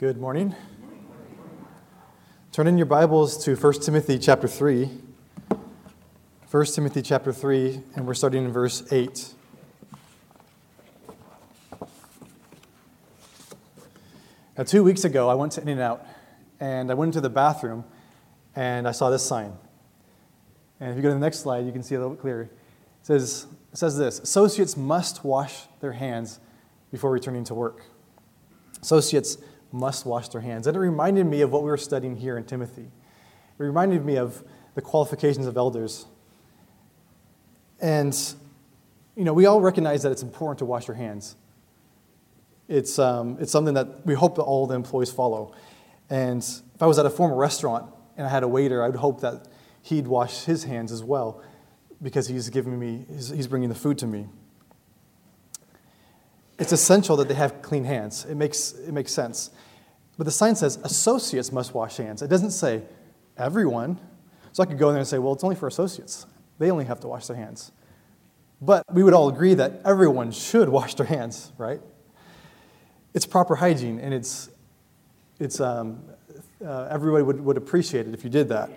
Good morning. Turn in your Bibles to 1 Timothy chapter 3. 1 Timothy chapter 3, and we're starting in verse 8. Now, two weeks ago, I went to In-N-Out, and I went into the bathroom, and I saw this sign. And if you go to the next slide, you can see a little bit clearer. It says, it says this Associates must wash their hands before returning to work. Associates must wash their hands. And it reminded me of what we were studying here in Timothy. It reminded me of the qualifications of elders. And, you know, we all recognize that it's important to wash your hands. It's, um, it's something that we hope that all the employees follow. And if I was at a former restaurant and I had a waiter, I would hope that he'd wash his hands as well because he's giving me, he's, he's bringing the food to me it's essential that they have clean hands. It makes, it makes sense. But the sign says associates must wash hands. It doesn't say everyone. So I could go in there and say, well, it's only for associates. They only have to wash their hands. But we would all agree that everyone should wash their hands, right? It's proper hygiene, and it's, it's, um, uh, everybody would, would appreciate it if you did that.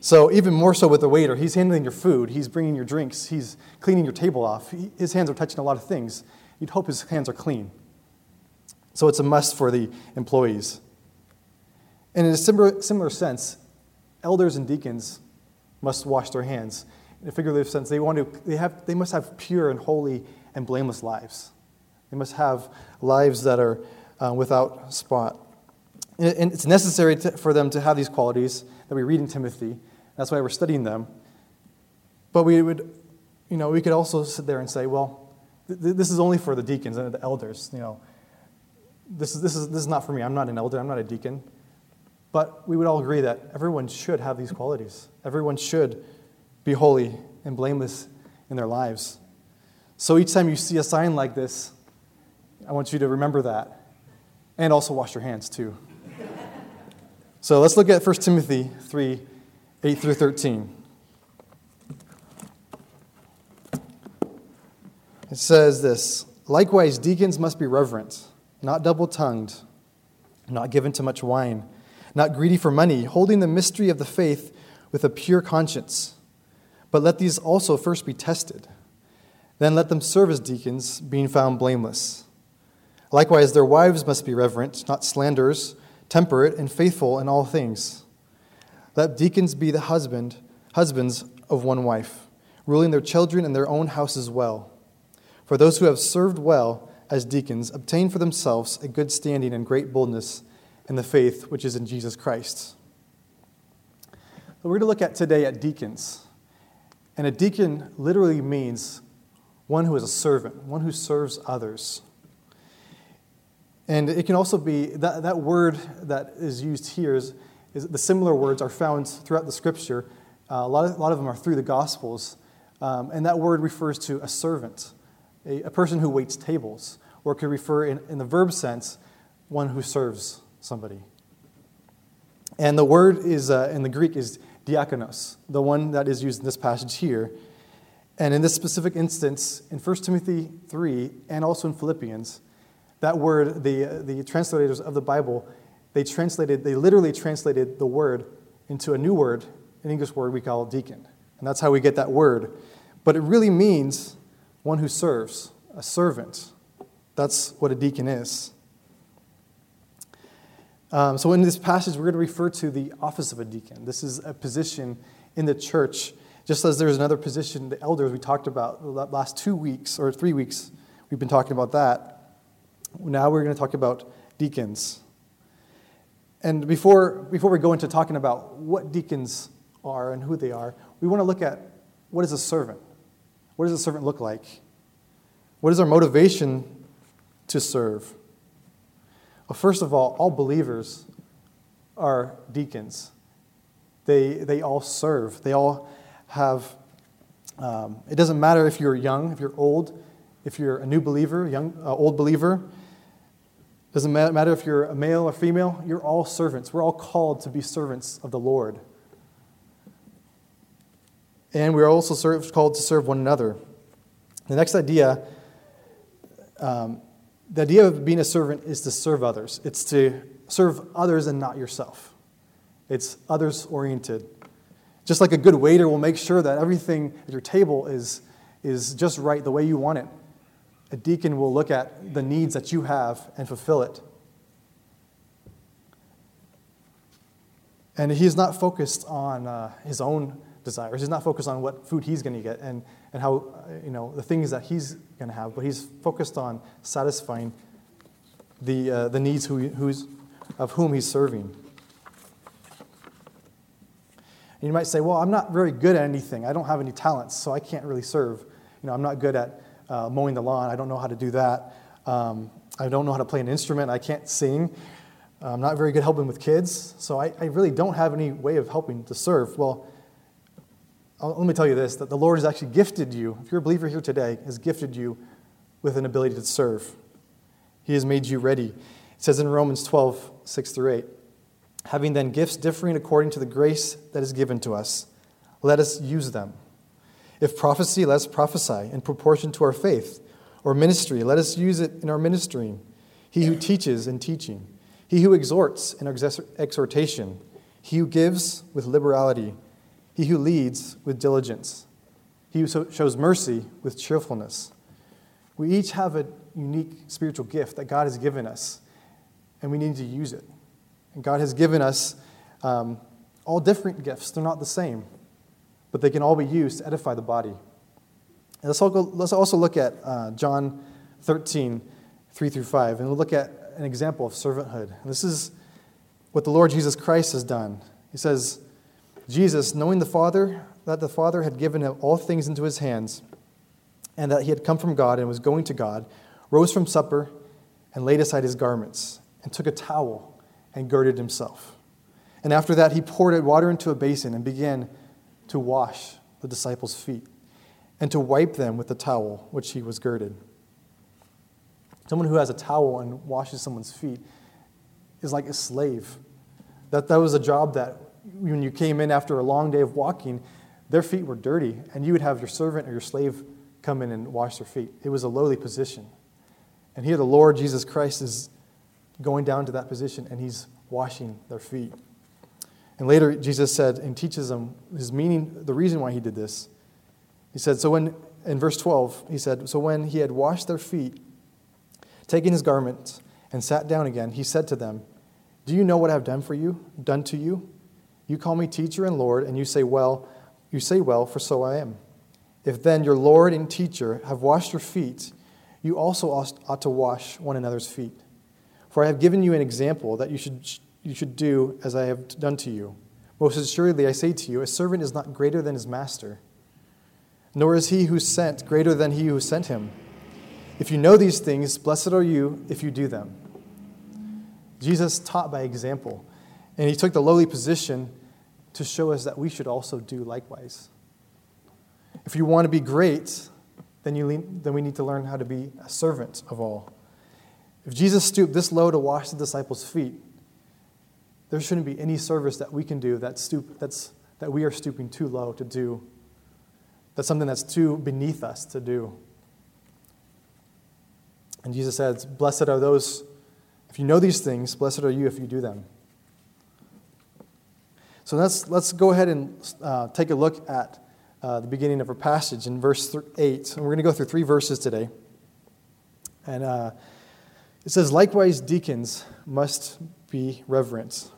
So, even more so with the waiter, he's handling your food, he's bringing your drinks, he's cleaning your table off. He, his hands are touching a lot of things you'd hope his hands are clean. So it's a must for the employees. And in a similar, similar sense, elders and deacons must wash their hands. In a figurative sense, they, want to, they, have, they must have pure and holy and blameless lives. They must have lives that are uh, without spot. And it's necessary to, for them to have these qualities that we read in Timothy. That's why we're studying them. But we would, you know, we could also sit there and say, well, this is only for the deacons and the elders. You know, this is, this, is, this is not for me. I'm not an elder, I'm not a deacon. But we would all agree that everyone should have these qualities. Everyone should be holy and blameless in their lives. So each time you see a sign like this, I want you to remember that. And also wash your hands too. so let's look at 1 Timothy 3 8 through 13. It says this Likewise, deacons must be reverent, not double tongued, not given to much wine, not greedy for money, holding the mystery of the faith with a pure conscience. But let these also first be tested. Then let them serve as deacons, being found blameless. Likewise, their wives must be reverent, not slanderers, temperate, and faithful in all things. Let deacons be the husband, husbands of one wife, ruling their children and their own houses well. For those who have served well as deacons obtain for themselves a good standing and great boldness in the faith which is in Jesus Christ. So we're going to look at today at deacons. And a deacon literally means one who is a servant, one who serves others. And it can also be that, that word that is used here is, is the similar words are found throughout the scripture. Uh, a, lot of, a lot of them are through the Gospels. Um, and that word refers to a servant a, a person who waits tables, or could refer in, in the verb sense, one who serves somebody. And the word is uh, in the Greek is diakonos, the one that is used in this passage here. And in this specific instance, in 1 Timothy 3 and also in Philippians, that word, the, the translators of the Bible, they translated, they literally translated the word into a new word, an English word we call deacon. And that's how we get that word. But it really means one who serves, a servant. That's what a deacon is. Um, so, in this passage, we're going to refer to the office of a deacon. This is a position in the church, just as there's another position, the elders we talked about the last two weeks or three weeks, we've been talking about that. Now we're going to talk about deacons. And before, before we go into talking about what deacons are and who they are, we want to look at what is a servant. What does a servant look like? What is our motivation to serve? Well, first of all, all believers are deacons. They, they all serve. They all have, um, it doesn't matter if you're young, if you're old, if you're a new believer, young, uh, old believer. Doesn't matter if you're a male or female, you're all servants. We're all called to be servants of the Lord. And we're also served, called to serve one another. The next idea um, the idea of being a servant is to serve others. It's to serve others and not yourself. It's others oriented. Just like a good waiter will make sure that everything at your table is, is just right the way you want it, a deacon will look at the needs that you have and fulfill it. And he's not focused on uh, his own desires. He's not focused on what food he's going to get and, and how, you know, the things that he's going to have, but he's focused on satisfying the, uh, the needs who, who's, of whom he's serving. And you might say, well, I'm not very good at anything. I don't have any talents, so I can't really serve. You know, I'm not good at uh, mowing the lawn. I don't know how to do that. Um, I don't know how to play an instrument. I can't sing. I'm not very good helping with kids, so I, I really don't have any way of helping to serve. Well, let me tell you this that the Lord has actually gifted you, if you're a believer here today, has gifted you with an ability to serve. He has made you ready. It says in Romans 12, 6 through 8, having then gifts differing according to the grace that is given to us, let us use them. If prophecy, let us prophesy in proportion to our faith. Or ministry, let us use it in our ministering. He who teaches in teaching he who exhorts in exhortation, he who gives with liberality, he who leads with diligence, he who shows mercy with cheerfulness. We each have a unique spiritual gift that God has given us, and we need to use it. And God has given us um, all different gifts. They're not the same, but they can all be used to edify the body. And let's, go, let's also look at uh, John 13, 3 through 5, and we'll look at an example of servanthood. And this is what the Lord Jesus Christ has done. He says, Jesus, knowing the Father, that the Father had given him all things into his hands, and that he had come from God and was going to God, rose from supper and laid aside his garments, and took a towel and girded himself. And after that, he poured water into a basin and began to wash the disciples' feet and to wipe them with the towel which he was girded. Someone who has a towel and washes someone's feet is like a slave. That, that was a job that when you came in after a long day of walking, their feet were dirty, and you would have your servant or your slave come in and wash their feet. It was a lowly position. And here the Lord Jesus Christ is going down to that position and he's washing their feet. And later, Jesus said and teaches them his meaning, the reason why he did this. He said, So when, in verse 12, he said, So when he had washed their feet Taking his garment and sat down again, he said to them, Do you know what I have done for you, done to you? You call me teacher and Lord, and you say, Well, you say well, for so I am. If then your Lord and teacher have washed your feet, you also ought to wash one another's feet. For I have given you an example that you should, you should do as I have done to you. Most assuredly, I say to you, a servant is not greater than his master, nor is he who sent greater than he who sent him. If you know these things, blessed are you if you do them. Jesus taught by example, and he took the lowly position to show us that we should also do likewise. If you want to be great, then, you then we need to learn how to be a servant of all. If Jesus stooped this low to wash the disciples' feet, there shouldn't be any service that we can do that, stoop, that's, that we are stooping too low to do. That's something that's too beneath us to do. And Jesus says, Blessed are those, if you know these things, blessed are you if you do them. So let's, let's go ahead and uh, take a look at uh, the beginning of our passage in verse 8. And we're going to go through three verses today. And uh, it says, Likewise, deacons must be reverent.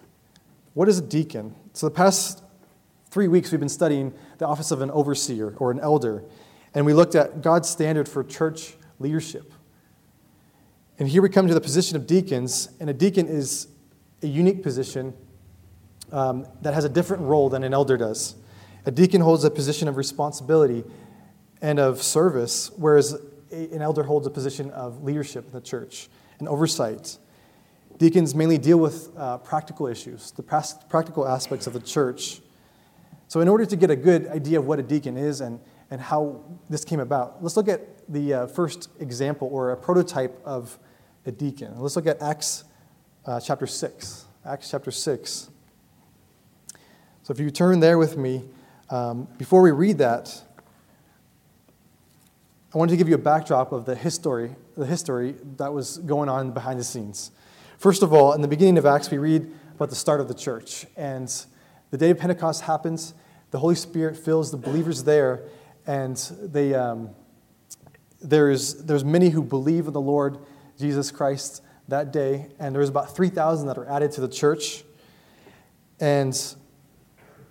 What is a deacon? So the past three weeks we've been studying the office of an overseer or an elder. And we looked at God's standard for church leadership. And here we come to the position of deacons, and a deacon is a unique position um, that has a different role than an elder does. A deacon holds a position of responsibility and of service, whereas an elder holds a position of leadership in the church and oversight. Deacons mainly deal with uh, practical issues, the practical aspects of the church. So, in order to get a good idea of what a deacon is and, and how this came about, let's look at the uh, first example or a prototype of a deacon. Let's look at Acts uh, chapter 6. Acts chapter 6. So if you turn there with me, um, before we read that, I wanted to give you a backdrop of the history the history that was going on behind the scenes. First of all, in the beginning of Acts, we read about the start of the church. And the day of Pentecost happens, the Holy Spirit fills the believers there, and they, um, there's, there's many who believe in the Lord Jesus Christ that day, and there's about 3,000 that are added to the church. And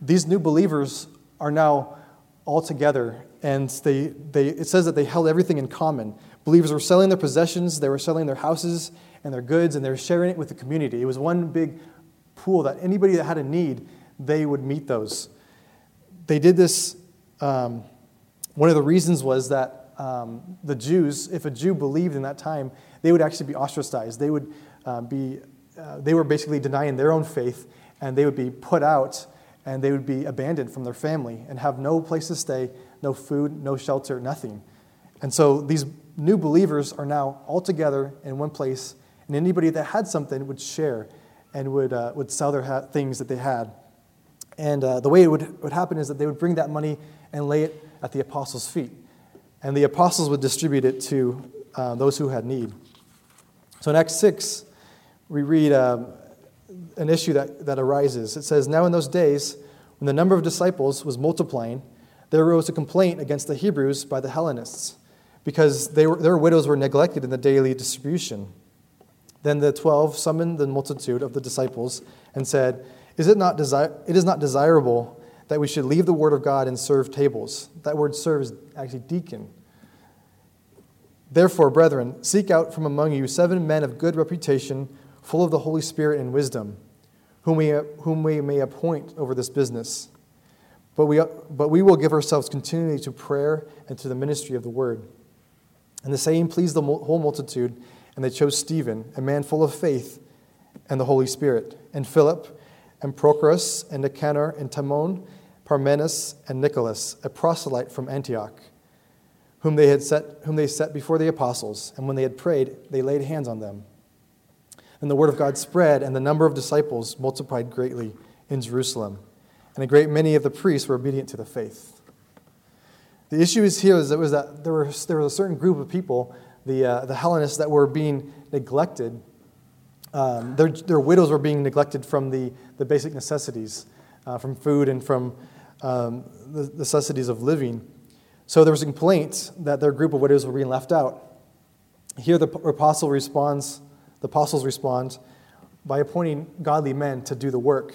these new believers are now all together, and they, they, it says that they held everything in common. Believers were selling their possessions, they were selling their houses and their goods, and they were sharing it with the community. It was one big pool that anybody that had a need, they would meet those. They did this, um, one of the reasons was that um, the Jews, if a Jew believed in that time, they would actually be ostracized. They would uh, be, uh, they were basically denying their own faith, and they would be put out, and they would be abandoned from their family and have no place to stay, no food, no shelter, nothing. And so these new believers are now all together in one place, and anybody that had something would share and would, uh, would sell their ha- things that they had. And uh, the way it would, would happen is that they would bring that money and lay it at the apostles' feet. And the apostles would distribute it to uh, those who had need. So in Acts 6, we read um, an issue that, that arises. It says, Now in those days, when the number of disciples was multiplying, there arose a complaint against the Hebrews by the Hellenists, because they were, their widows were neglected in the daily distribution. Then the twelve summoned the multitude of the disciples and said, is it, not desi- it is not desirable that we should leave the word of God and serve tables. That word serve is actually deacon. Therefore, brethren, seek out from among you seven men of good reputation, full of the Holy Spirit and wisdom, whom we, whom we may appoint over this business. But we, but we will give ourselves continually to prayer and to the ministry of the word. And the saying pleased the whole multitude, and they chose Stephen, a man full of faith and the Holy Spirit, and Philip, and Prochorus, and Nicanor, and Timon, Parmenas, and Nicholas, a proselyte from Antioch, whom they, had set, whom they set before the apostles. And when they had prayed, they laid hands on them. And the word of God spread, and the number of disciples multiplied greatly in Jerusalem. And a great many of the priests were obedient to the faith. The issue is here is that, was that there, were, there was a certain group of people, the, uh, the Hellenists, that were being neglected um, their, their widows were being neglected from the, the basic necessities, uh, from food and from um, the necessities of living. So there was a complaint that their group of widows were being left out. Here the apostle responds, the apostles respond by appointing godly men to do the work.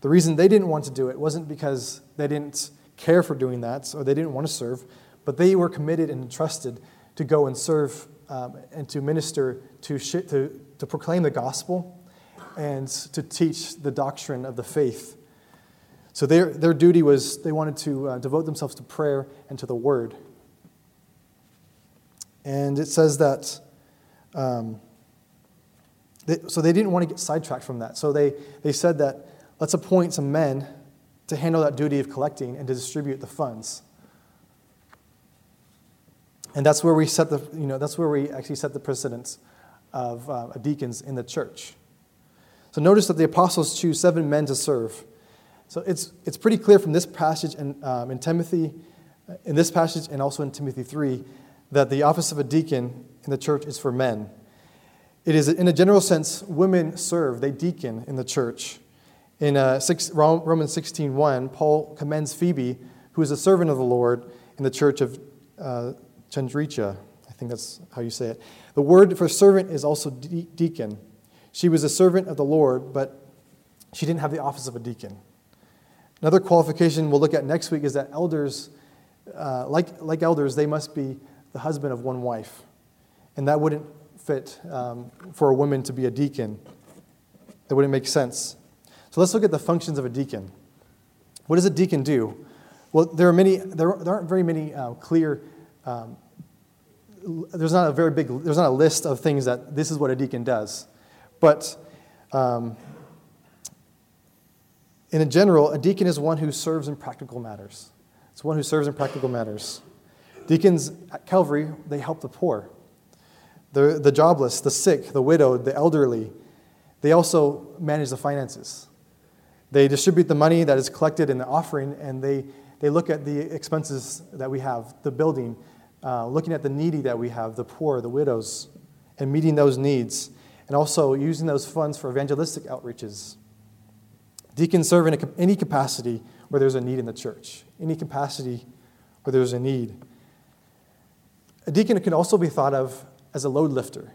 The reason they didn't want to do it wasn't because they didn't care for doing that or they didn't want to serve, but they were committed and entrusted to go and serve um, and to minister, to, sh- to, to proclaim the gospel, and to teach the doctrine of the faith. So their, their duty was they wanted to uh, devote themselves to prayer and to the word. And it says that, um, they, so they didn't want to get sidetracked from that. So they, they said that let's appoint some men to handle that duty of collecting and to distribute the funds. And that's where we set the, you know, that's where we actually set the precedence of uh, deacons in the church. So notice that the apostles choose seven men to serve. So it's, it's pretty clear from this passage and um, in Timothy, in this passage and also in Timothy 3, that the office of a deacon in the church is for men. It is, in a general sense, women serve, they deacon in the church. In uh, six, Romans 16.1, Paul commends Phoebe, who is a servant of the Lord in the church of uh, Chandricha. I think that's how you say it. The word for servant is also de- deacon. She was a servant of the Lord, but she didn't have the office of a deacon. Another qualification we'll look at next week is that elders, uh, like, like elders, they must be the husband of one wife. And that wouldn't fit um, for a woman to be a deacon. That wouldn't make sense. So let's look at the functions of a deacon. What does a deacon do? Well, there are many. There, there aren't very many uh, clear um, there's not a very big, there's not a list of things that this is what a deacon does. But um, in a general, a deacon is one who serves in practical matters. It's one who serves in practical matters. Deacons at Calvary, they help the poor, the, the jobless, the sick, the widowed, the elderly. They also manage the finances. They distribute the money that is collected in the offering, and they, they look at the expenses that we have the building, uh, looking at the needy that we have, the poor, the widows, and meeting those needs, and also using those funds for evangelistic outreaches. Deacons serve in any capacity where there's a need in the church, any capacity where there's a need. A deacon can also be thought of as a load lifter.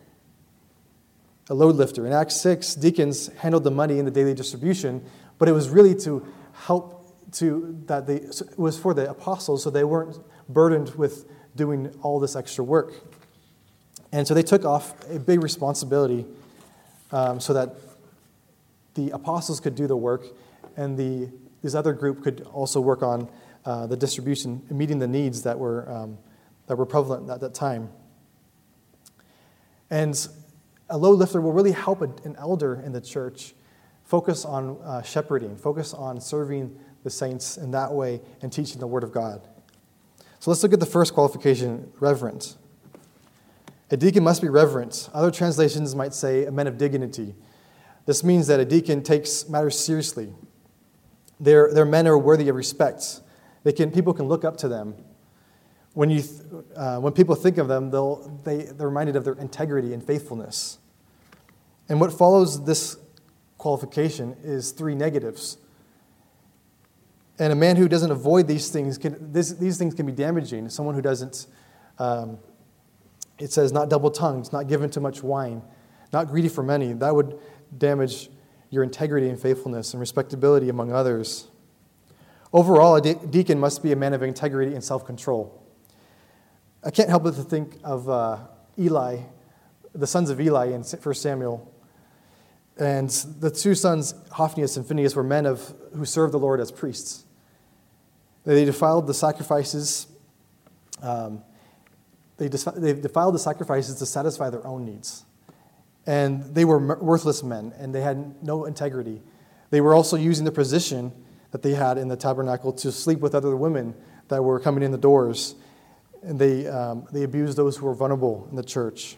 A load lifter. In Acts 6, deacons handled the money in the daily distribution, but it was really to help to that they it was for the apostles so they weren't burdened with doing all this extra work. And so they took off a big responsibility um, so that the apostles could do the work and the, this other group could also work on uh, the distribution, meeting the needs that were, um, that were prevalent at that time. And a low lifter will really help an elder in the church focus on uh, shepherding, focus on serving the saints in that way and teaching the Word of God. So let's look at the first qualification reverent. A deacon must be reverent. Other translations might say a man of dignity. This means that a deacon takes matters seriously. Their, their men are worthy of respect. They can, people can look up to them. When, you, uh, when people think of them, they'll, they, they're reminded of their integrity and faithfulness. And what follows this qualification is three negatives. And a man who doesn't avoid these things, can, this, these things can be damaging. Someone who doesn't, um, it says, not double tongued, not given to much wine, not greedy for money. That would damage your integrity and faithfulness and respectability among others. Overall, a de- deacon must be a man of integrity and self control. I can't help but to think of uh, Eli, the sons of Eli in 1 Samuel. And the two sons, Hophnius and Phinehas, were men of, who served the Lord as priests. They defiled the sacrifices. Um, they, they defiled the sacrifices to satisfy their own needs. And they were worthless men, and they had no integrity. They were also using the position that they had in the tabernacle to sleep with other women that were coming in the doors. And they, um, they abused those who were vulnerable in the church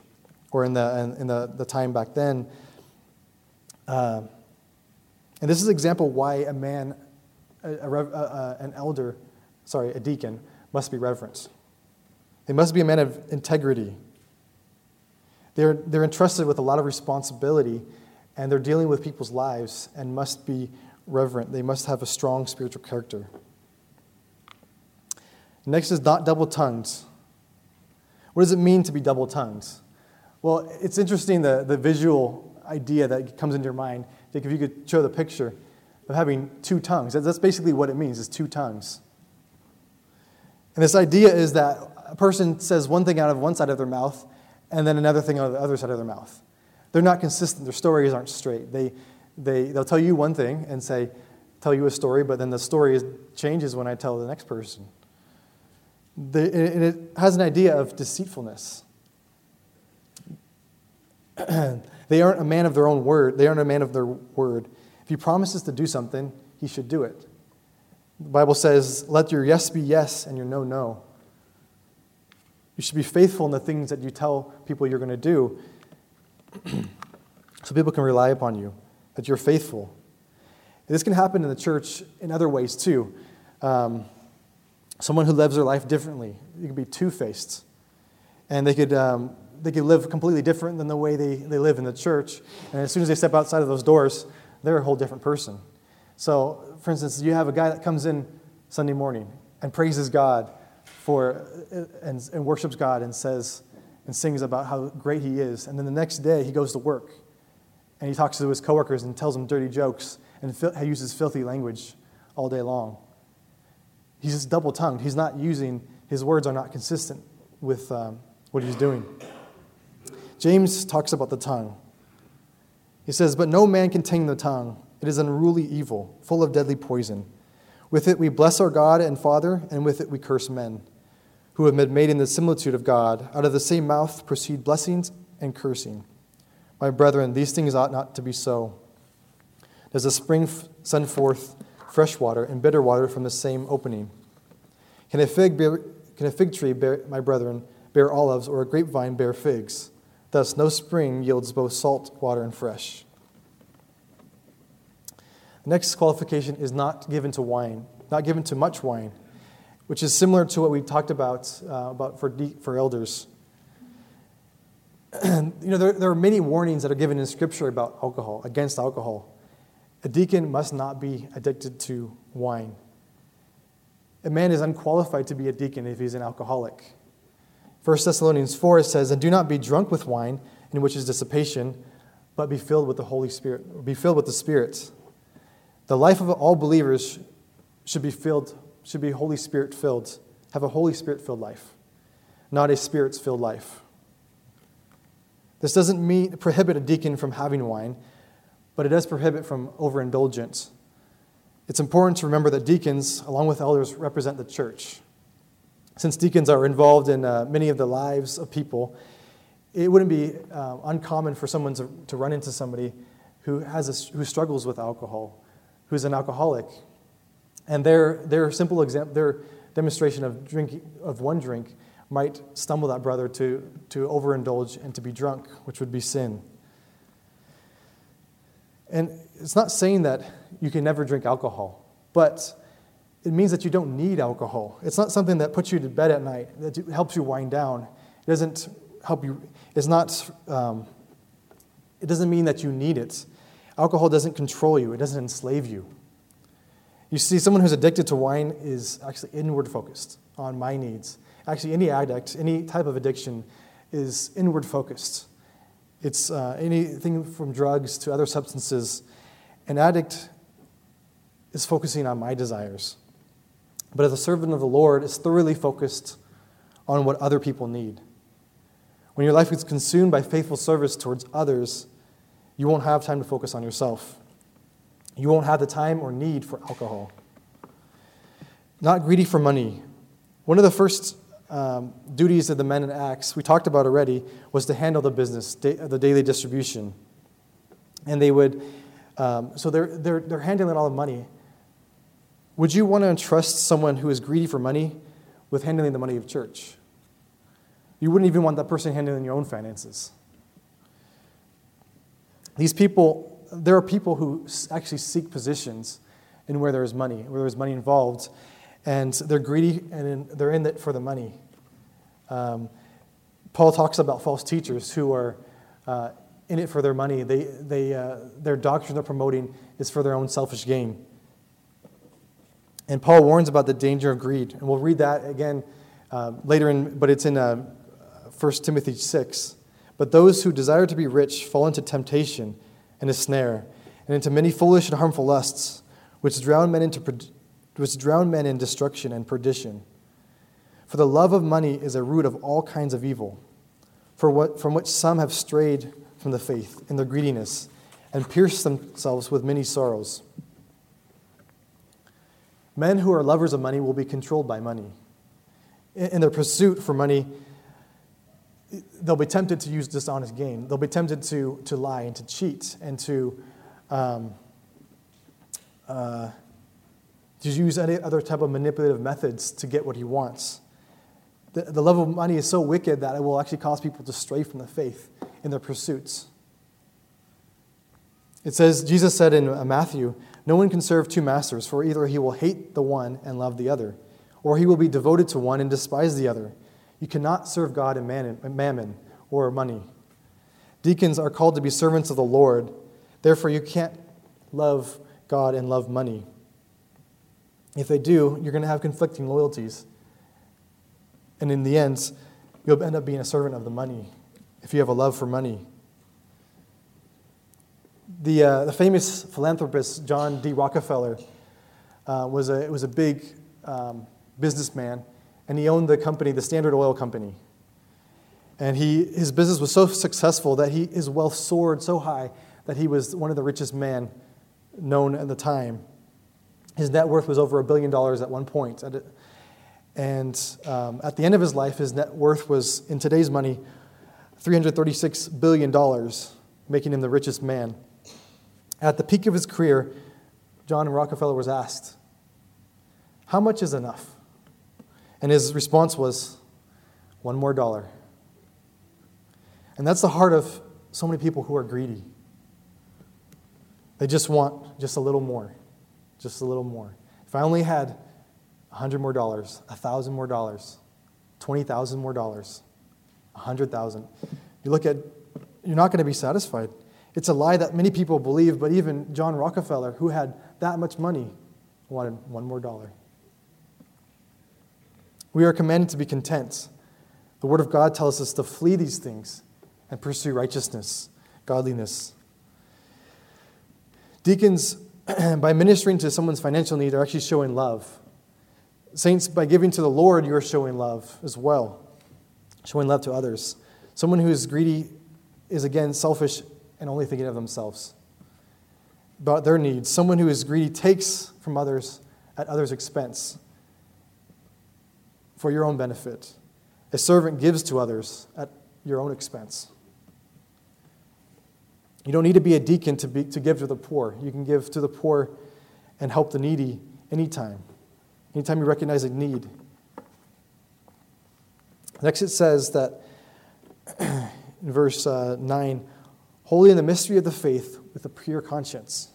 or in the, in, in the, the time back then. Uh, and this is an example why a man a, a, a, an elder, sorry, a deacon, must be reverenced. They must be a man of integrity. They're, they're entrusted with a lot of responsibility, and they're dealing with people's lives and must be reverent. They must have a strong spiritual character. Next is not double tongued. What does it mean to be double tongued? Well, it's interesting the, the visual idea that comes into your mind. Like if you could show the picture of having two tongues. That's basically what it means, is two tongues. And this idea is that a person says one thing out of one side of their mouth and then another thing out of the other side of their mouth. They're not consistent. Their stories aren't straight. They, they, they'll tell you one thing and say, tell you a story, but then the story changes when I tell the next person. The, and it has an idea of deceitfulness. they aren't a man of their own word. They aren't a man of their word. If he promises to do something, he should do it. The Bible says, let your yes be yes and your no, no. You should be faithful in the things that you tell people you're going to do so people can rely upon you, that you're faithful. This can happen in the church in other ways too. Um, someone who lives their life differently, you could be two faced. And they could, um, they could live completely different than the way they, they live in the church. And as soon as they step outside of those doors, they're a whole different person. So, for instance, you have a guy that comes in Sunday morning and praises God for and, and worships God and says and sings about how great he is. And then the next day he goes to work and he talks to his coworkers and tells them dirty jokes and fil- uses filthy language all day long. He's just double tongued. He's not using, his words are not consistent with um, what he's doing. James talks about the tongue. He says, But no man can tame the tongue. It is unruly evil, full of deadly poison. With it we bless our God and Father, and with it we curse men, who have been made in the similitude of God. Out of the same mouth proceed blessings and cursing. My brethren, these things ought not to be so. Does a spring send forth fresh water and bitter water from the same opening? Can a fig, bear, can a fig tree, bear, my brethren, bear olives, or a grapevine bear figs? Thus, no spring yields both salt water and fresh. The next qualification is not given to wine, not given to much wine. which is similar to what we talked about, uh, about for, de- for elders. you know, there, there are many warnings that are given in Scripture about alcohol, against alcohol. A deacon must not be addicted to wine. A man is unqualified to be a deacon if he's an alcoholic. 1 Thessalonians 4 says, And do not be drunk with wine, in which is dissipation, but be filled with the Holy Spirit. Be filled with the Spirit. The life of all believers should be filled, should be Holy Spirit filled, have a Holy Spirit filled life, not a Spirit filled life. This doesn't mean prohibit a deacon from having wine, but it does prohibit from overindulgence. It's important to remember that deacons, along with elders, represent the church. Since deacons are involved in uh, many of the lives of people, it wouldn't be uh, uncommon for someone to, to run into somebody who, has a, who struggles with alcohol, who's an alcoholic. And their, their simple example, their demonstration of, drink, of one drink might stumble that brother to, to overindulge and to be drunk, which would be sin. And it's not saying that you can never drink alcohol, but it means that you don't need alcohol. It's not something that puts you to bed at night, that helps you wind down. It doesn't help you, it's not, um, it doesn't mean that you need it. Alcohol doesn't control you, it doesn't enslave you. You see, someone who's addicted to wine is actually inward focused on my needs. Actually, any addict, any type of addiction is inward focused. It's uh, anything from drugs to other substances. An addict is focusing on my desires. But as a servant of the Lord, is thoroughly focused on what other people need. When your life is consumed by faithful service towards others, you won't have time to focus on yourself. You won't have the time or need for alcohol. Not greedy for money. One of the first um, duties of the men in Acts, we talked about already, was to handle the business, the daily distribution. And they would, um, so they're, they're, they're handling all the money. Would you want to entrust someone who is greedy for money with handling the money of church? You wouldn't even want that person handling your own finances. These people, there are people who actually seek positions in where there is money, where there is money involved, and they're greedy and they're in it for the money. Um, Paul talks about false teachers who are uh, in it for their money. They, they, uh, their doctrine they're promoting is for their own selfish gain. And Paul warns about the danger of greed. And we'll read that again uh, later, in, but it's in uh, 1 Timothy 6. But those who desire to be rich fall into temptation and a snare, and into many foolish and harmful lusts, which drown men, into, which drown men in destruction and perdition. For the love of money is a root of all kinds of evil, for what, from which some have strayed from the faith in their greediness and pierced themselves with many sorrows. Men who are lovers of money will be controlled by money. In their pursuit for money, they'll be tempted to use dishonest gain. They'll be tempted to, to lie and to cheat and to, um, uh, to use any other type of manipulative methods to get what he wants. The, the love of money is so wicked that it will actually cause people to stray from the faith in their pursuits. It says, Jesus said in uh, Matthew, No one can serve two masters, for either he will hate the one and love the other, or he will be devoted to one and despise the other. You cannot serve God and mammon or money. Deacons are called to be servants of the Lord. Therefore, you can't love God and love money. If they do, you're going to have conflicting loyalties. And in the end, you'll end up being a servant of the money if you have a love for money. The, uh, the famous philanthropist John D. Rockefeller uh, was, a, was a big um, businessman and he owned the company, the Standard Oil Company. And he, his business was so successful that he, his wealth soared so high that he was one of the richest men known at the time. His net worth was over a billion dollars at one point. And um, at the end of his life, his net worth was, in today's money, $336 billion, making him the richest man. At the peak of his career, John Rockefeller was asked, How much is enough? And his response was, one more dollar. And that's the heart of so many people who are greedy. They just want just a little more, just a little more. If I only had a hundred more dollars, a thousand more dollars, twenty thousand more dollars, a hundred thousand. You look at, you're not going to be satisfied. It's a lie that many people believe, but even John Rockefeller, who had that much money, wanted one more dollar. We are commanded to be content. The Word of God tells us to flee these things and pursue righteousness, godliness. Deacons, by ministering to someone's financial need, are actually showing love. Saints, by giving to the Lord, you're showing love as well, showing love to others. Someone who is greedy is, again, selfish and only thinking of themselves, about their needs. Someone who is greedy takes from others at others' expense for your own benefit. A servant gives to others at your own expense. You don't need to be a deacon to, be, to give to the poor. You can give to the poor and help the needy anytime, anytime you recognize a need. Next, it says that in verse uh, 9 holy in the mystery of the faith with a pure conscience.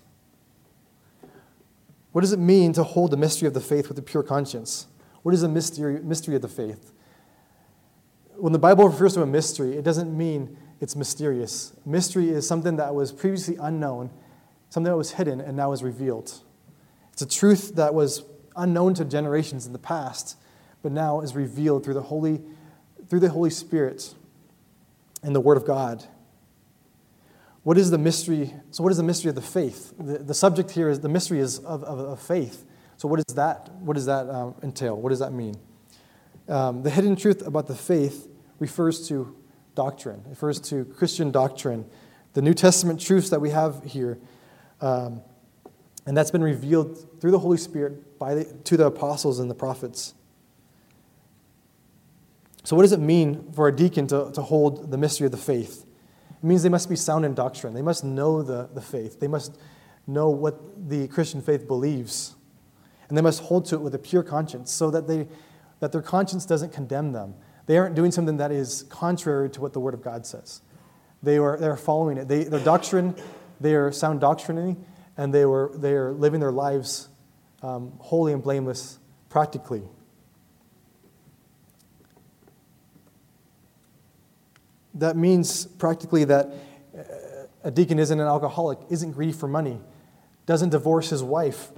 What does it mean to hold the mystery of the faith with a pure conscience? What is the mystery, mystery of the faith? When the Bible refers to a mystery, it doesn't mean it's mysterious. Mystery is something that was previously unknown, something that was hidden and now is revealed. It's a truth that was unknown to generations in the past, but now is revealed through the Holy, through the Holy Spirit and the Word of God. What is the mystery? So, what is the mystery of the faith? The, the subject here is the mystery is of, of, of faith. So, what, is that, what does that um, entail? What does that mean? Um, the hidden truth about the faith refers to doctrine, it refers to Christian doctrine, the New Testament truths that we have here. Um, and that's been revealed through the Holy Spirit by the, to the apostles and the prophets. So, what does it mean for a deacon to, to hold the mystery of the faith? It means they must be sound in doctrine. They must know the, the faith. They must know what the Christian faith believes. And they must hold to it with a pure conscience so that, they, that their conscience doesn't condemn them. They aren't doing something that is contrary to what the Word of God says. They are, they are following it. They, their doctrine, they are sound doctrinally, and they, were, they are living their lives um, holy and blameless practically. That means practically that uh, a deacon isn't an alcoholic, isn't greedy for money, doesn't divorce his wife,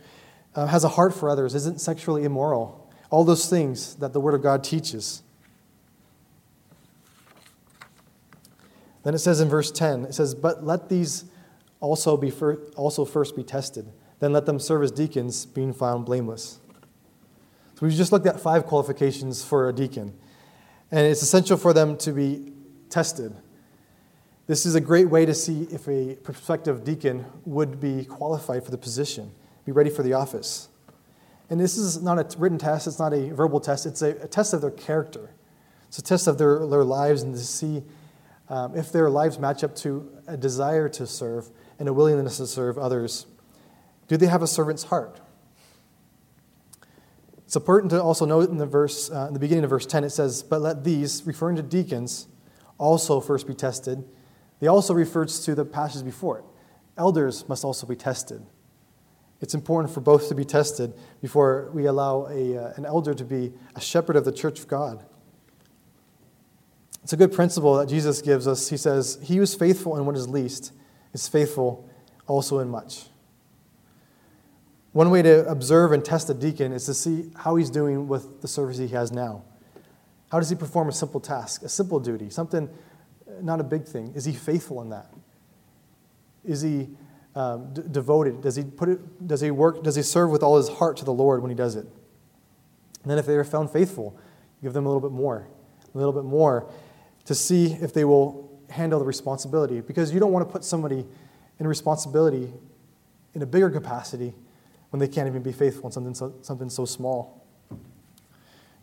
uh, has a heart for others, isn't sexually immoral. All those things that the Word of God teaches. Then it says in verse 10, it says, But let these also, be fir- also first be tested. Then let them serve as deacons, being found blameless. So we've just looked at five qualifications for a deacon. And it's essential for them to be tested. This is a great way to see if a prospective deacon would be qualified for the position, be ready for the office. And this is not a written test, it's not a verbal test, it's a, a test of their character. It's a test of their, their lives and to see um, if their lives match up to a desire to serve and a willingness to serve others. Do they have a servant's heart? It's important to also note in the verse, uh, in the beginning of verse 10, it says, But let these, referring to deacons, also first be tested. They also refers to the passage before it. Elders must also be tested. It's important for both to be tested before we allow a, uh, an elder to be a shepherd of the church of God. It's a good principle that Jesus gives us. He says, He who is faithful in what is least is faithful also in much. One way to observe and test a deacon is to see how he's doing with the service he has now. How does he perform a simple task, a simple duty, something uh, not a big thing? Is he faithful in that? Is he um, d- devoted? Does he put it? Does he work? Does he serve with all his heart to the Lord when he does it? And then, if they are found faithful, give them a little bit more, a little bit more, to see if they will handle the responsibility. Because you don't want to put somebody in responsibility in a bigger capacity when they can't even be faithful in something so, something so small. You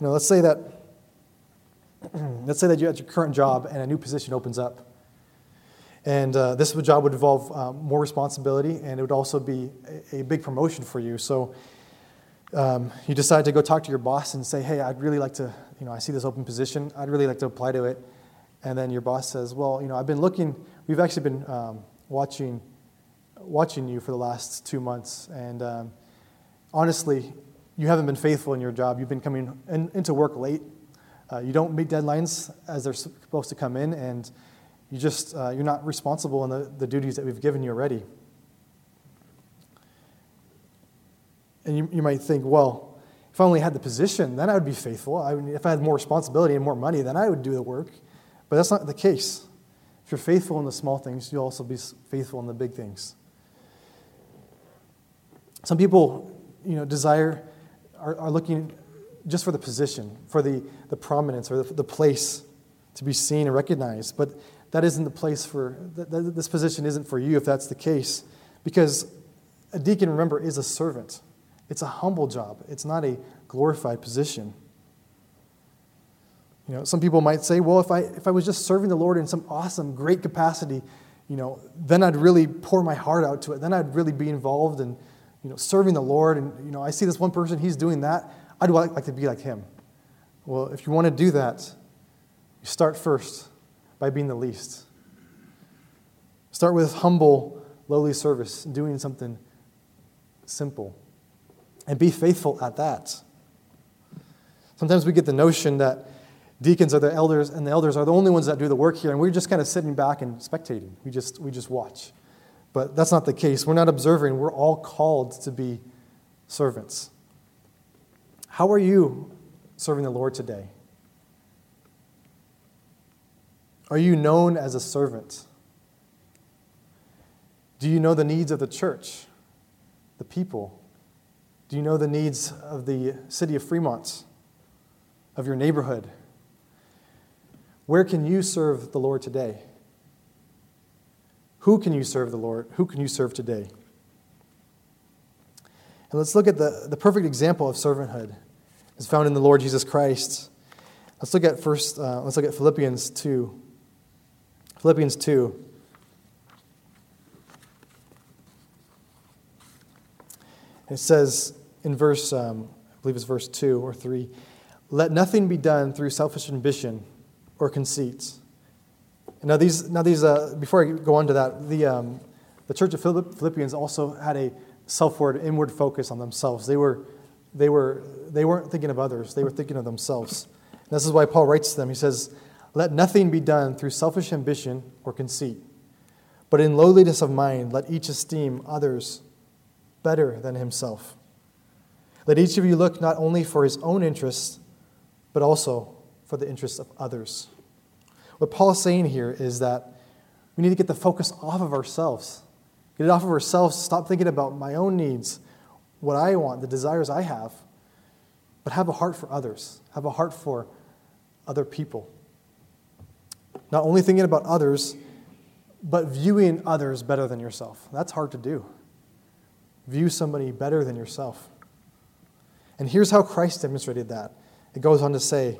know, let's say that let's say that you're at your current job and a new position opens up. And uh, this job would involve um, more responsibility and it would also be a, a big promotion for you. So um, you decide to go talk to your boss and say, hey, I'd really like to, you know, I see this open position. I'd really like to apply to it. And then your boss says, well, you know, I've been looking, we've actually been um, watching, watching you for the last two months. And um, honestly, you haven't been faithful in your job. You've been coming in, into work late. Uh, you don't meet deadlines as they're supposed to come in, and you just uh, you're not responsible in the, the duties that we've given you already. And you, you might think, well, if I only had the position, then I would be faithful. I if I had more responsibility and more money, then I would do the work. But that's not the case. If you're faithful in the small things, you'll also be faithful in the big things. Some people, you know, desire, are, are looking just for the position, for the, the prominence or the, the place to be seen and recognized. But that isn't the place for, th- th- this position isn't for you if that's the case. Because a deacon, remember, is a servant. It's a humble job, it's not a glorified position. You know, some people might say, well, if I, if I was just serving the Lord in some awesome, great capacity, you know, then I'd really pour my heart out to it. Then I'd really be involved in, you know, serving the Lord. And, you know, I see this one person, he's doing that. I'd like to be like him. Well, if you want to do that, you start first by being the least. Start with humble, lowly service, doing something simple. And be faithful at that. Sometimes we get the notion that deacons are the elders and the elders are the only ones that do the work here and we're just kind of sitting back and spectating. We just we just watch. But that's not the case. We're not observing. We're all called to be servants. How are you serving the lord today? Are you known as a servant? Do you know the needs of the church the people? Do you know the needs of the city of fremont of your neighborhood where can you serve the Lord today? Who can you serve the Lord? Who can you serve today? And let's look at the, the perfect example of servanthood is found in the Lord Jesus Christ. Let's look at first, uh, let's look at Philippians 2. Philippians 2. It says in verse, um, I believe it's verse 2 or 3, let nothing be done through selfish ambition or conceits. Now, these, now these uh, before I go on to that, the, um, the church of Philippians also had a selfward, inward focus on themselves. They, were, they, were, they weren't thinking of others, they were thinking of themselves. And this is why Paul writes to them. He says, Let nothing be done through selfish ambition or conceit, but in lowliness of mind, let each esteem others better than himself. Let each of you look not only for his own interests, but also for the interests of others. What Paul is saying here is that we need to get the focus off of ourselves. Get it off of ourselves. Stop thinking about my own needs, what I want, the desires I have, but have a heart for others. Have a heart for other people. Not only thinking about others, but viewing others better than yourself. That's hard to do. View somebody better than yourself. And here's how Christ demonstrated that. It goes on to say,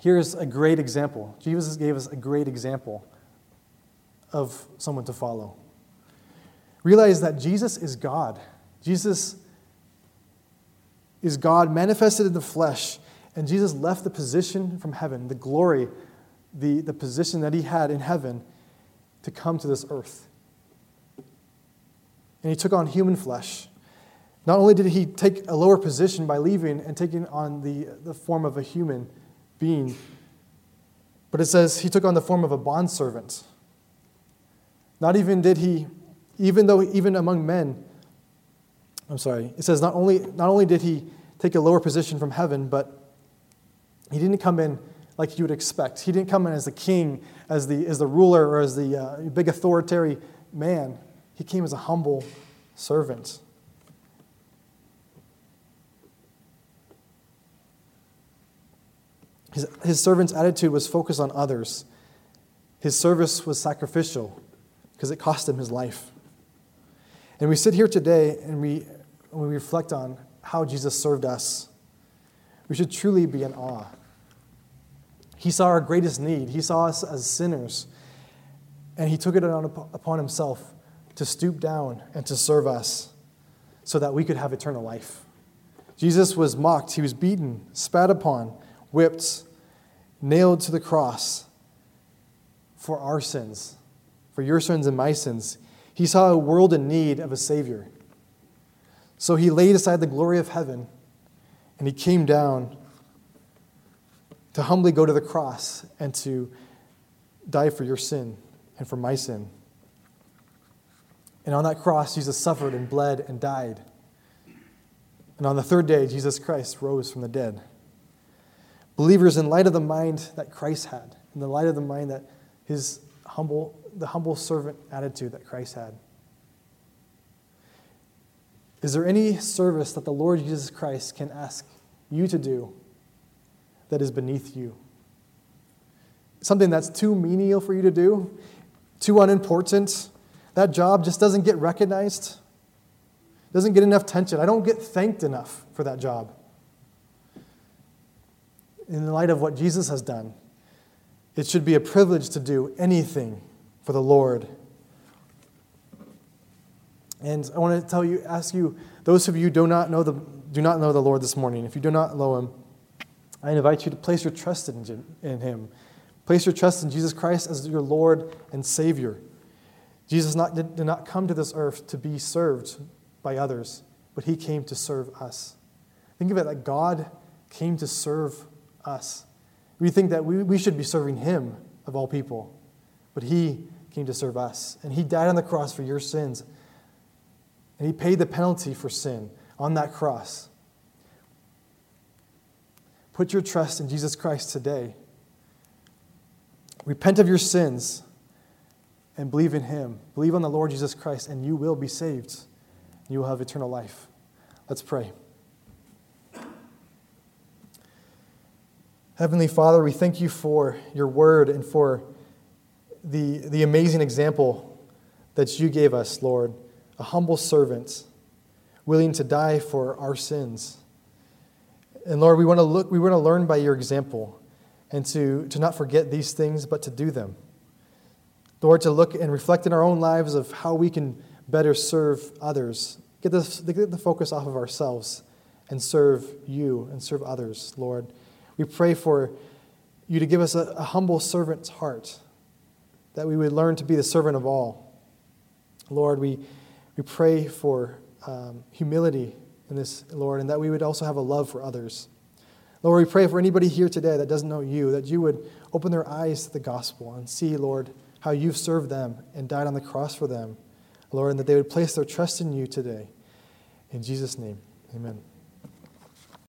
Here's a great example. Jesus gave us a great example of someone to follow. Realize that Jesus is God. Jesus is God manifested in the flesh, and Jesus left the position from heaven, the glory, the, the position that he had in heaven, to come to this earth. And he took on human flesh. Not only did he take a lower position by leaving and taking on the, the form of a human, being. But it says he took on the form of a bondservant. Not even did he, even though even among men, I'm sorry, it says not only, not only did he take a lower position from heaven, but he didn't come in like you would expect. He didn't come in as the king, as the, as the ruler, or as the uh, big authoritarian man. He came as a humble servant. His, his servant's attitude was focused on others. His service was sacrificial because it cost him his life. And we sit here today and we, we reflect on how Jesus served us, We should truly be in awe. He saw our greatest need. He saw us as sinners, and He took it upon Himself to stoop down and to serve us so that we could have eternal life. Jesus was mocked, He was beaten, spat upon, whipped, nailed to the cross for our sins, for your sins and my sins. He saw a world in need of a Savior. So he laid aside the glory of heaven and he came down to humbly go to the cross and to die for your sin and for my sin. And on that cross, Jesus suffered and bled and died. And on the third day, Jesus Christ rose from the dead. Believers, in light of the mind that Christ had, in the light of the mind that his humble, the humble servant attitude that Christ had, is there any service that the Lord Jesus Christ can ask you to do that is beneath you? Something that's too menial for you to do, too unimportant. That job just doesn't get recognized, doesn't get enough attention. I don't get thanked enough for that job. In the light of what Jesus has done, it should be a privilege to do anything for the Lord and I want to tell you, ask you, those of you who do not know the, do not know the Lord this morning, if you do not know him, I invite you to place your trust in, in him. Place your trust in Jesus Christ as your Lord and Savior. Jesus not, did, did not come to this earth to be served by others, but he came to serve us. Think of it that God came to serve us. We think that we, we should be serving him of all people, but he came to serve us. And he died on the cross for your sins and he paid the penalty for sin on that cross. Put your trust in Jesus Christ today. Repent of your sins and believe in him. Believe on the Lord Jesus Christ, and you will be saved. You will have eternal life. Let's pray. Heavenly Father, we thank you for your word and for the, the amazing example that you gave us, Lord a humble servant willing to die for our sins. And Lord, we want to look, we want to learn by your example and to, to not forget these things, but to do them. Lord, to look and reflect in our own lives of how we can better serve others. Get the, get the focus off of ourselves and serve you and serve others, Lord. We pray for you to give us a, a humble servant's heart, that we would learn to be the servant of all. Lord, we we pray for um, humility in this, Lord, and that we would also have a love for others. Lord, we pray for anybody here today that doesn't know you, that you would open their eyes to the gospel and see, Lord, how you've served them and died on the cross for them, Lord, and that they would place their trust in you today. In Jesus' name, amen.